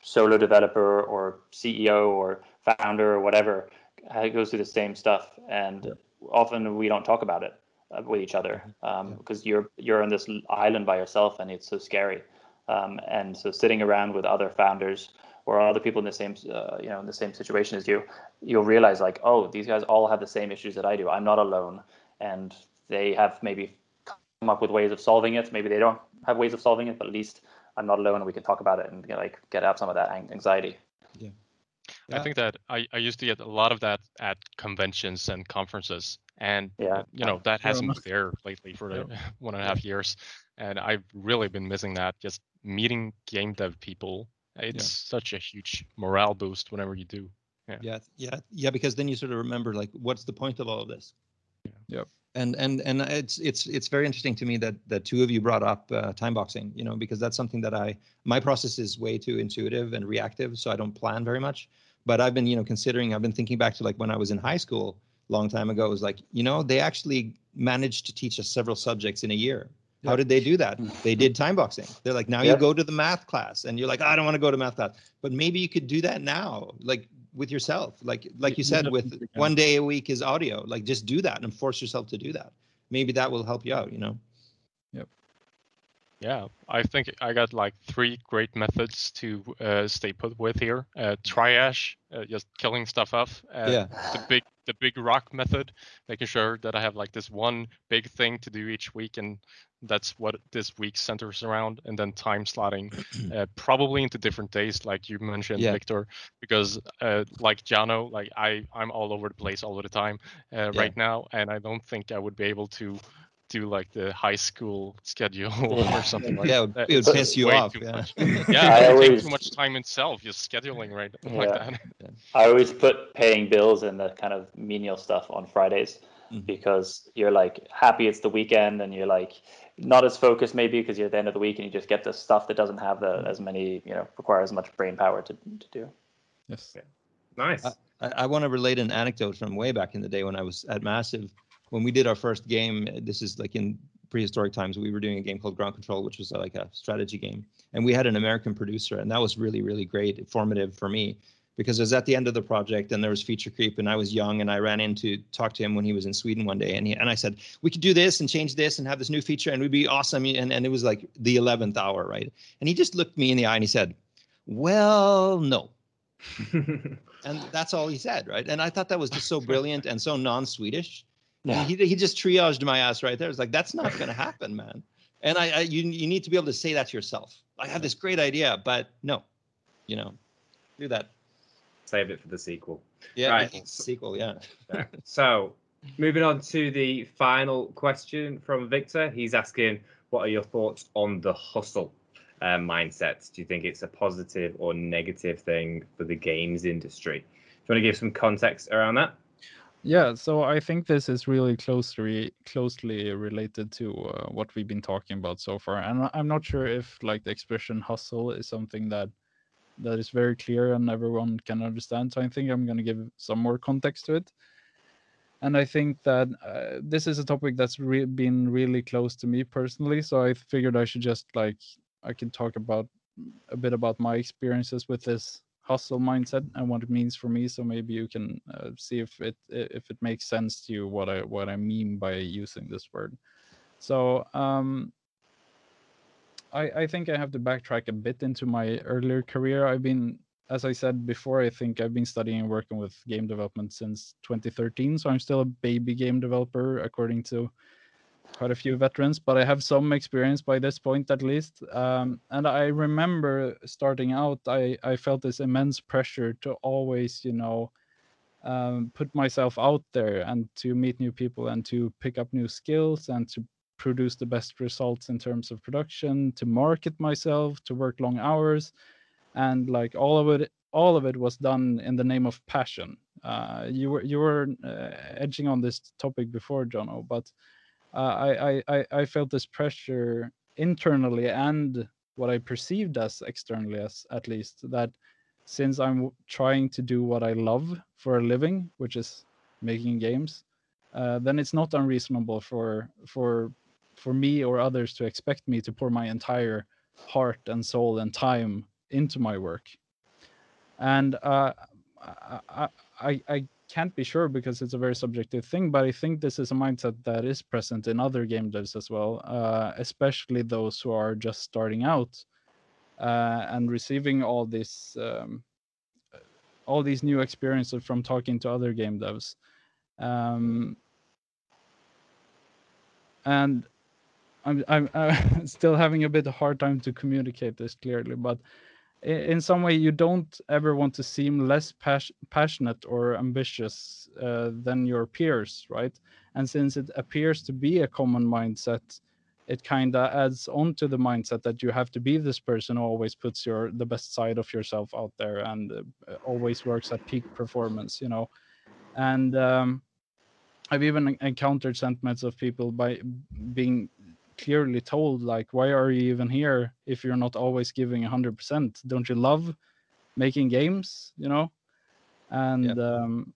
solo developer or CEO or founder or whatever uh, goes through the same stuff, and often we don't talk about it uh, with each other um, because you're you're on this island by yourself, and it's so scary. Um, and so sitting around with other founders or other people in the same uh, you know in the same situation as you, you'll realize like, oh, these guys all have the same issues that I do. I'm not alone, and they have maybe come up with ways of solving it. Maybe they don't have ways of solving it, but at least I'm not alone, and we can talk about it and you know, like get out some of that ang- anxiety. I Yeah. think that I, I used to get a lot of that at conventions and conferences, and Yeah. you know that hasn't been there lately for the [laughs] one and a half years, and I've really been missing that. Just meeting game dev people, it's such a huge morale boost whenever you do. yeah. Yeah yeah because then you sort of remember like what's the point of all of this? Yep. and and and it's it's it's very interesting to me that that two of you brought up uh, time boxing you know because that's something that i my process is way too intuitive and reactive so i don't plan very much. But i've been you know considering i've been thinking back to like when i was in high school a long time ago it was like you know they actually managed to teach us several subjects in a year how Yep. did they do that they did [laughs] time boxing they're like now you go to the math class and you're like i don't want to go to math class but maybe you could do that now like with yourself like like you you said with one day a week is audio like just do that and force yourself to do that maybe that will help you out you know Yep. Yeah, I think I got like three great methods to uh, stay put with here. Uh, triage, uh, just killing stuff off. Uh, yeah The big, the big rock method, making sure that I have like this one big thing to do each week, and that's what this week centers around. And then time slotting, [clears throat] uh, probably into different days, like you mentioned, Yeah. Viktor, because uh, like Jono, like I, I'm all over the place all of the time uh, Yeah. right now, and I don't think I would be able to do like the high school schedule [laughs] or something like yeah it that. would, it would piss you off yeah much. [laughs] I Yeah, it would take always- too much time itself just scheduling right [laughs] Yeah. like that. I always put paying bills and the kind of menial stuff on Fridays Mhm. because you're like happy it's the weekend and you're like not as focused maybe because you're at the end of the week and you just get the stuff that doesn't have the as many you know require as much brain power to, to do. yes Nice. I, I want to relate an anecdote from way back in the day when I was at Massive. When we did our first game, this is like in prehistoric times, we were doing a game called Ground Control, which was like a strategy game. And we had an American producer, and that was really, really great, formative for me because it was at the end of the project and there was feature creep and I was young and I ran in to talk to him when he was in Sweden one day and he, and I said we could do this and change this and have this new feature and it would be awesome. And, and it was like the 11th hour right? And he just looked me in the eye and he said well no. [laughs] And that's all he said right? And I thought that was just so brilliant and so non-Swedish. Yeah. he, he just triaged my ass right there. It's like that's not going to happen man. And I, I you, you need to be able to say that to yourself. I have this great idea but no you know do that save it for the sequel. Yeah, right. sequel. Yeah. so, moving on to the final question from Viktor. He's asking, "What are your thoughts on the hustle uh, mindset? Do you think it's a positive or negative thing for the games industry?" Do you want to give some context around that? Yeah, so I think this is really closely closely related to uh, what we've been talking about so far, and I'm not sure if like the expression hustle is something that that is very clear and everyone can understand. So I think I'm going to give some more context to it. And I think that uh, this is a topic that's re- been really close to me personally. So I figured I should just like I can talk about a bit about my experiences with this hustle mindset and what it means for me. So maybe you can uh, see if it if it makes sense to you what I what I mean by using this word. So um, I, I think I have to backtrack a bit into my earlier career. I've been, as I said before, I think I've been studying and working with game development since 2013. So I'm still a baby game developer, according to quite a few veterans, but I have some experience by this point at least. Um, and I remember starting out, I, I felt this immense pressure to always, you know, um, put myself out there and to meet new people and to pick up new skills and to produce the best results in terms of production, to market myself, to work long hours, and like all of it, all of it was done in the name of passion. Uh, you were you were uh, edging on this topic before, Jono, but uh, I, I I felt this pressure internally and what I perceived as externally, as at least that since I'm trying to do what I love for a living, which is making games, uh, then it's not unreasonable for for for me or others to expect me to pour my entire heart and soul and time into my work. And uh, I, I, I can't be sure because it's a very subjective thing, but I think this is a mindset that is present in other game devs as well, uh, especially those who are just starting out uh, and receiving all this, um, all these new experiences from talking to other game devs. Um, and I'm I'm, I'm [laughs] still having a bit of hard time to communicate this clearly, but in some way you don't ever want to seem less pas- passionate or ambitious uh, than your peers right? And since it appears to be a common mindset it kind of adds on to the mindset that you have to be this person who always puts your the best side of yourself out there and uh, always works at peak performance you know? And um, i've even encountered sentiments of people by being clearly told like why are you even here if you're not always giving 100% don't you love making games you know and yeah. um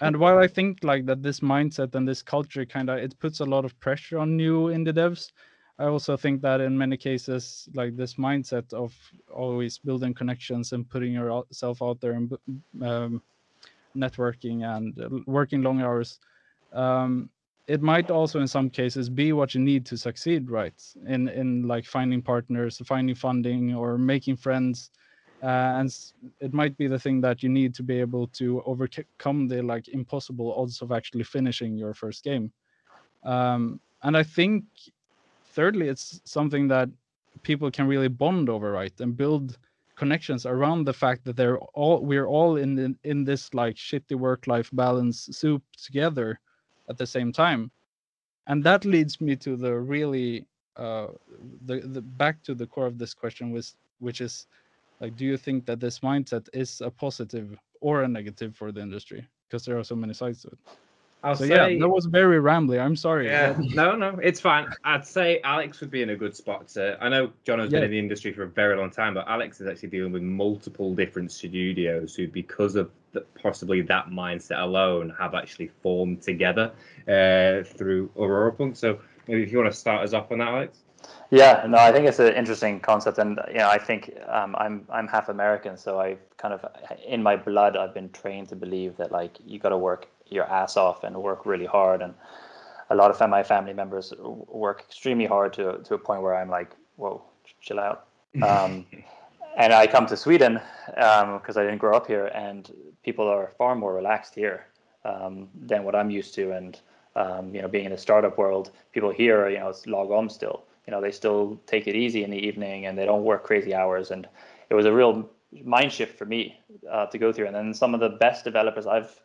and while i think like that this mindset and this culture kind of it puts a lot of pressure on new indie devs i also think that in many cases like this mindset of always building connections and putting yourself out there and um, networking and uh, working long hours um, it might also in some cases be what you need to succeed right? In in like finding partners finding funding or making friends. Uh, and it might be the thing that you need to be able to overcome the like impossible odds of actually finishing your first game. Um, and i think thirdly it's something that people can really bond over right? And build connections around the fact that they're all we're all in in, in this like shitty work life balance soup together at the same time. And that leads me to the really uh the, the back to the core of this question was which is like do you think that this mindset is a positive or a negative for the industry? Because there are so many sides to it I'll so say, yeah, that was very rambly. I'm sorry. Yeah, no, no, it's fine. I'd say Alex would be in a good spot to. I know John has been in the industry for a very long time, but Alex is actually dealing with multiple different studios who, because of the, possibly that mindset alone, have actually formed together uh, through Aurora Punk. So maybe if you want to start us off on that, Alex. Yeah, no, I think it's an interesting concept, and you know, I think um, I'm I'm half American, so I kind of in my blood I've been trained to believe that like you got to work your ass off and work really hard, and a lot of my family members work extremely hard to to a point where I'm like, whoa, chill out. [laughs] Um, and I come to Sweden because I didn't grow up here, and people are far more relaxed here um, than what I'm used to, and um, you know, being in the startup world, people here, you know, it's lagom still. You know, they still take it easy in the evening and they don't work crazy hours. And it was a real mind shift for me uh, to go through. And then some of the best developers I've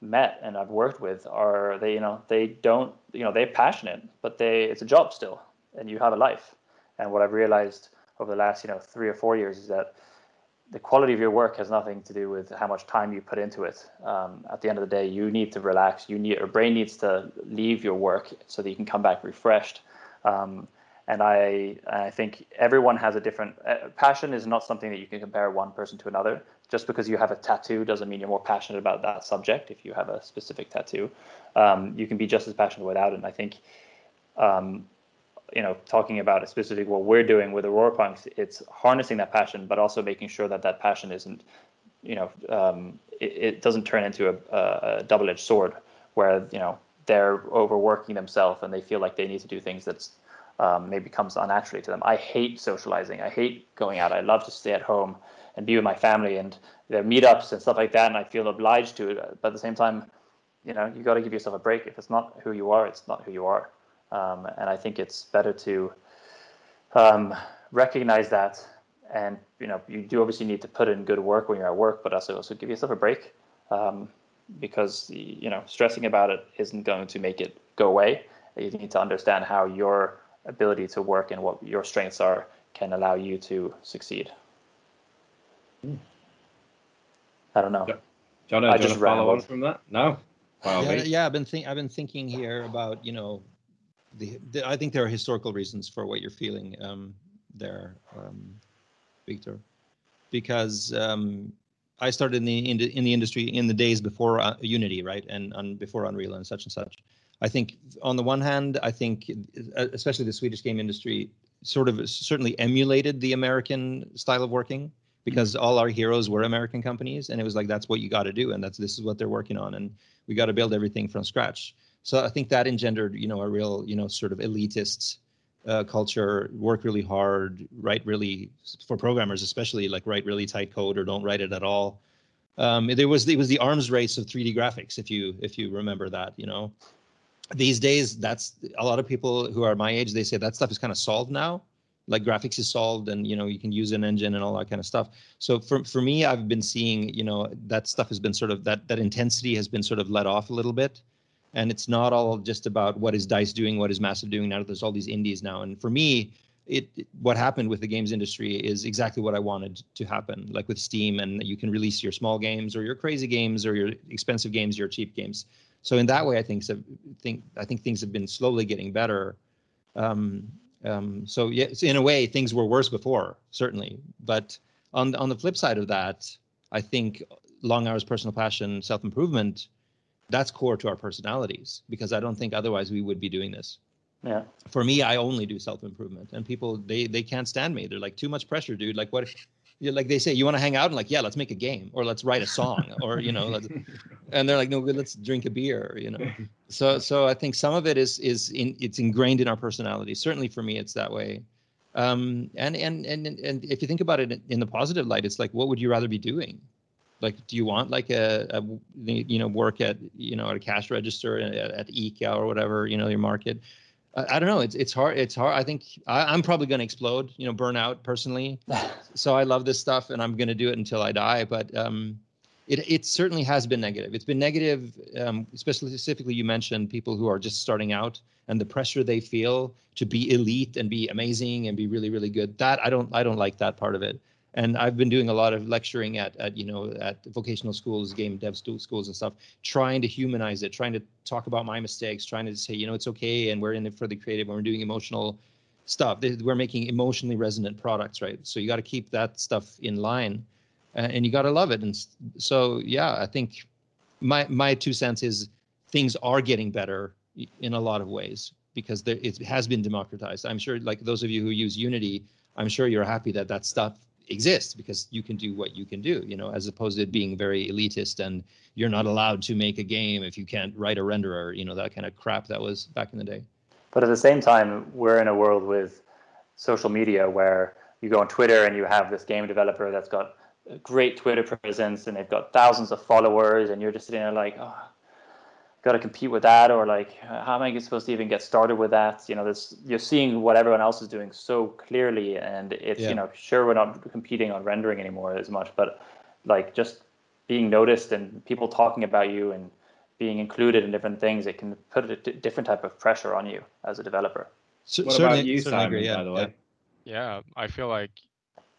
met and I've worked with are they, you know, they don't, you know, they're passionate, but they it's a job still, and you have a life. And what I've realized over the last, you know, three or four years is that the quality of your work has nothing to do with how much time you put into it. Um, at the end of the day, you need to relax. You need your brain needs to leave your work so that you can come back refreshed. Um, and I I think everyone has a different uh, passion. Is not something that you can compare one person to another. Just because you have a tattoo doesn't mean you're more passionate about that subject. If you have a specific tattoo, um, you can be just as passionate without it. And I think um, you know, talking about specifically what we're doing with Aurora Punks, it's harnessing that passion, but also making sure that that passion isn't, you know, um, it, it doesn't turn into a, a, a double-edged sword where you know they're overworking themselves and they feel like they need to do things that's um, maybe comes unnaturally to them. I hate socializing. I hate going out. I love to stay at home and be with my family and their meetups and stuff like that. And I feel obliged to. But at the same time, you know, you got to give yourself a break. If it's not who you are, it's not who you are. Um, and I think it's better to um, recognize that. And you know, you do obviously need to put in good work when you're at work, but also also give yourself a break um, because you know stressing about it isn't going to make it go away. You need to understand how your ability to work and what your strengths are can allow you to succeed. I don't know. Yeah. John, do I you just want to follow on from that? No. By yeah, yeah, I've been think I've been thinking here about you know, the, the I think there are historical reasons for what you're feeling um, there, um, Viktor, because um, I started in the in the, industry in the days before uh, Unity, right, and, and before Unreal and such and such. I think on the one hand, I think uh, especially the Swedish game industry sort of certainly emulated the American style of working because all our heroes were American companies, and it was like that's what you got to do, and that's this is what they're working on, and we got to build everything from scratch. So I think that engendered, you know, a real, you know, sort of elitist uh, culture. Work really hard, write really for programmers, especially like write really tight code or don't write it at all. Um, there was it was the arms race of 3D graphics, if you if you remember that, you know. These days, that's a lot of people who are my age. They say that stuff is kind of solved now. Like graphics is solved, and you know you can use an engine and all that kind of stuff. So for for me, I've been seeing, you know, that stuff has been sort of that that intensity has been sort of let off a little bit and it's not all just about what is dice doing what is massive doing now there's all these indies now and for me it what happened with the games industry is exactly what i wanted to happen like with steam and you can release your small games or your crazy games or your expensive games your cheap games so in that way i think so, think i think things have been slowly getting better um, um, so yes in a way things were worse before certainly but on on the flip side of that i think long hours personal passion self-improvement that's core to our personalities because I don't think otherwise we would be doing this. Yeah. For me, I only do self improvement, and people they they can't stand me. They're like too much pressure, dude. Like what? Like they say, you want to hang out and like, yeah, let's make a game or let's write a song or you know, let's, [laughs] and they're like, no, let's drink a beer, you know. [laughs] So so I think some of it is is in it's ingrained in our personality. Certainly for me, it's that way. Um, and and and and if you think about it in the positive light, it's like, what would you rather be doing? like do you want like a, a you know work at you know at a cash register at, at IKEA or whatever you know your market I, I don't know. It's it's hard it's hard. I think I, I'm probably going to explode you know burn out personally. [laughs] So I love this stuff and I'm going to do it until I die but um it it certainly has been negative. It's been negative um especially specifically you mentioned people who are just starting out and the pressure they feel to be elite and be amazing and be really really good. That I don't I don't like that part of it and I've been doing a lot of lecturing at, at you know at vocational schools, game dev schools and stuff, trying to humanize it, trying to talk about my mistakes, trying to say you know it's okay, and we're in it for the creative, and we're doing emotional stuff. We're making emotionally resonant products, right? So you got to keep that stuff in line, and you got to love it. And so yeah, I think my my two cents is things are getting better in a lot of ways because there, it has been democratized. I'm sure, like those of you who use Unity, I'm sure you're happy that that stuff exists because you can do what you can do, you know, as opposed to being very elitist and you're not allowed to make a game if you can't write a renderer, you know, that kind of crap that was back in the day. But at the same time, we're in a world with social media where you go on Twitter and you have this game developer that's got a great Twitter presence and they've got thousands of followers, and you're just sitting there like, oh, got to compete with that, or like, how am I supposed to even get started with that? You know, this you're seeing what everyone else is doing so clearly, and it's yeah. you know, sure we're not competing on rendering anymore as much, but like just being noticed and people talking about you and being included in different things, it can put a different type of pressure on you as a developer. So, what about you, Simon? Agree, yeah, by the way. Yeah. yeah, I feel like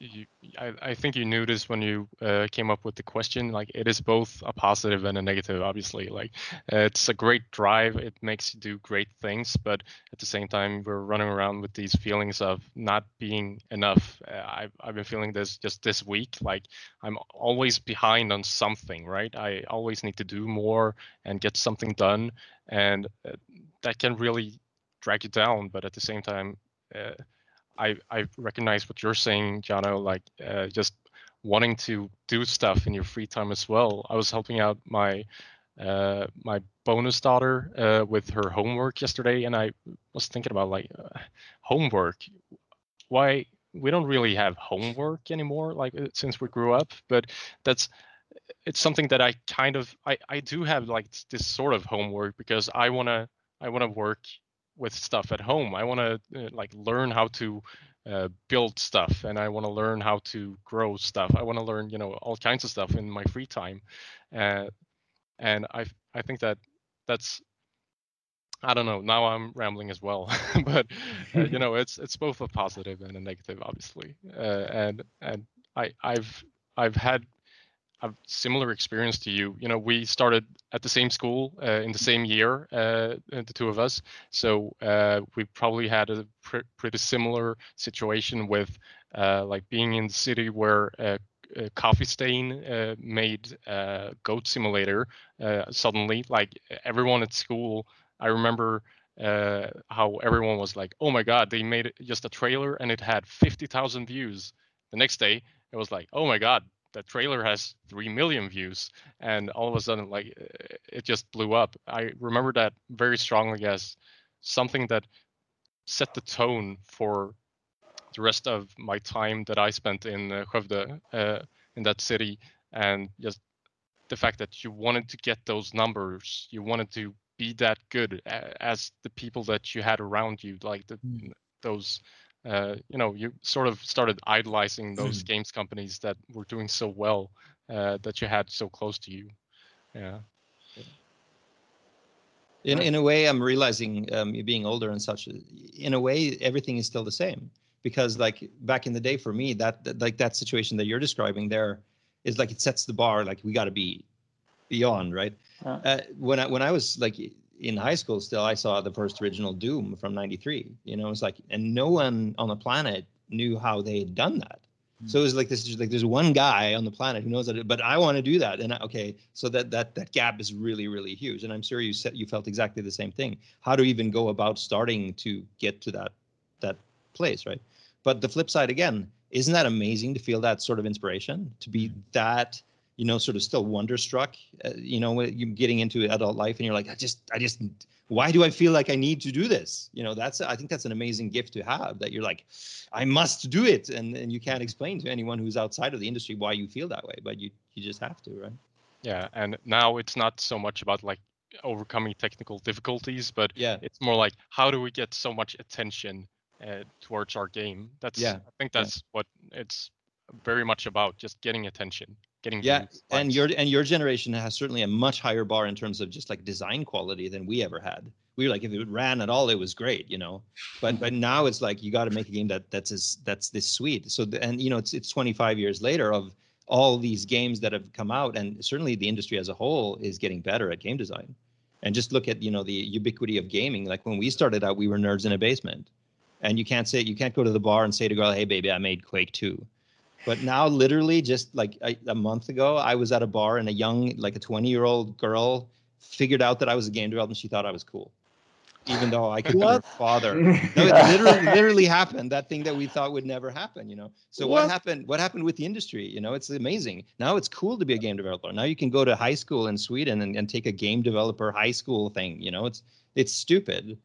you, I, I think you knew this when you uh, came up with the question. Like it is both a positive and a negative. Obviously, like uh, it's a great drive. It makes you do great things, but at the same time, we're running around with these feelings of not being enough. Uh, I've I've been feeling this just this week. Like I'm always behind on something. Right? I always need to do more and get something done, and uh, that can really drag you down. But at the same time uh, I I recognize what you're saying, Jono. Like uh, just wanting to do stuff in your free time as well. I was helping out my uh, my bonus daughter uh, with her homework yesterday, and I was thinking about like uh, homework. Why we don't really have homework anymore, like uh, since we grew up. But that's it's something that I kind of I I do have like this sort of homework because I wanna I wanna work with stuff at home. I want to uh, like learn how to uh, build stuff, and I want to learn how to grow stuff. I want to learn, you know, all kinds of stuff in my free time, uh, and I I think that that's I don't know. Now I'm rambling as well, [laughs] but uh, you [laughs] know, it's it's both a positive and a negative, obviously. Uh, and and I I've I've had a similar experience to you. You know, we started at the same school uh, in the same year, uh, the two of us. So uh, we probably had a pr- pretty similar situation with uh, like being in the city where uh, Coffee Stain uh, made Goat Simulator. suddenly, like everyone at school, I remember how everyone was like, "Oh my God, they made just a trailer and it had 50,000 views." The next day, it was like, "Oh my God, the trailer has 3 million views and all of a sudden like it just blew up i remember that very strongly as something that set the tone for the rest of my time that i spent in uh, Skövde, uh, in that city and just the fact that you wanted to get those numbers you wanted to be that good as the people that you had around you like the, mm. those uh, you know, you sort of started idolizing those mm. games companies that were doing so well uh, that you had so close to you. Yeah. In in a way, I'm realizing um, being older and such. In a way, everything is still the same because, like back in the day, for me, that, that like that situation that you're describing there is like it sets the bar. Like we got to be beyond, right? Yeah. Uh, when I when I was like in high school still i saw the first original doom from 93 you know it's like and no one on the planet knew how they had done that mm-hmm. so it was like this is like there's one guy on the planet who knows that but i want to do that and I, okay so that that that gap is really really huge and i'm sure you said you felt exactly the same thing how to even go about starting to get to that that place right but the flip side again isn't that amazing to feel that sort of inspiration to be mm-hmm. that you know, sort of still wonderstruck, uh, you know, when you're getting into adult life and you're like, I just, I just, why do I feel like I need to do this? You know, that's, I think that's an amazing gift to have that you're like, I must do it. And, and you can't explain to anyone who's outside of the industry why you feel that way, but you, you just have to, right? Yeah. And now it's not so much about like overcoming technical difficulties, but yeah, it's more like, how do we get so much attention uh, towards our game? That's, yeah. I think that's yeah. what it's very much about just getting attention getting yeah and your and your generation has certainly a much higher bar in terms of just like design quality than we ever had. We were like if it ran at all it was great you know? But but now it's like you got to make a game that that's as that's this sweet. So the, and you know it's it's 25 years later of all these games that have come out and certainly the industry as a whole is getting better at game design. And just look at you know the ubiquity of gaming. Like when we started out we were nerds in a basement. And you can't say you can't go to the bar and say to girl hey baby i made quake 2 but now literally just like a, a month ago i was at a bar and a young like a 20 year old girl figured out that i was a game developer and she thought i was cool even though I could be her father. [laughs] No, it literally, literally happened. That thing that we thought would never happen, you know. So what? what? happened? What happened with the industry? You know, it's amazing. Now it's cool to be a game developer. Now you can go to high school in Sweden and, and take a game developer high school thing. You know, it's it's stupid.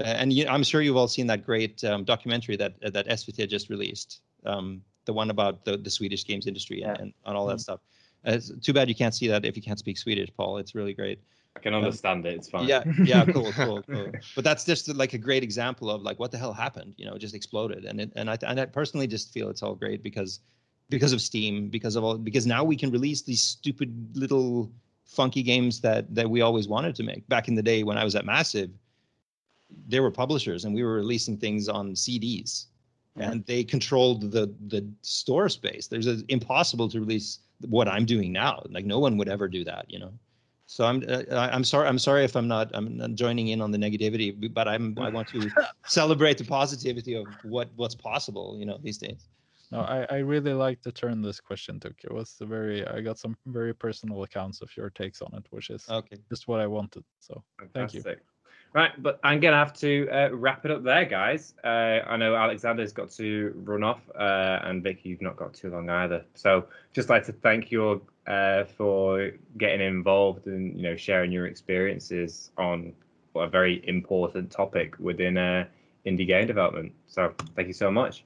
Uh, and you, I'm sure you've all seen that great um, documentary that uh, that SVT just released, um, the one about the, the Swedish games industry and, and, and all that mm-hmm. stuff. Uh, it's too bad you can't see that if you can't speak Swedish, Paul. It's really great. I can understand um, it. It's fine. Yeah, yeah, cool, cool, cool. [laughs] But that's just like a great example of like what the hell happened. You know, it just exploded, and it, and I and I personally just feel it's all great because because of Steam, because of all because now we can release these stupid little funky games that that we always wanted to make. Back in the day when I was at Massive, there were publishers and we were releasing things on CDs, and they controlled the the store space. There's a, impossible to release what I'm doing now. Like no one would ever do that, you know. So I'm uh, I'm sorry I'm sorry if I'm not I'm not joining in on the negativity, but I'm I want to [laughs] celebrate the positivity of what what's possible, you know, these days. No, I, I really like the turn this question took. It was very I got some very personal accounts of your takes on it, which is okay. just what I wanted. So Fantastic. thank you. Right, but I'm gonna have to uh, wrap it up there, guys. Uh, I know Alexander's got to run off, uh, and Vicky, you've not got too long either. So, just like to thank you all uh, for getting involved and you know sharing your experiences on a very important topic within uh, indie game development. So, thank you so much.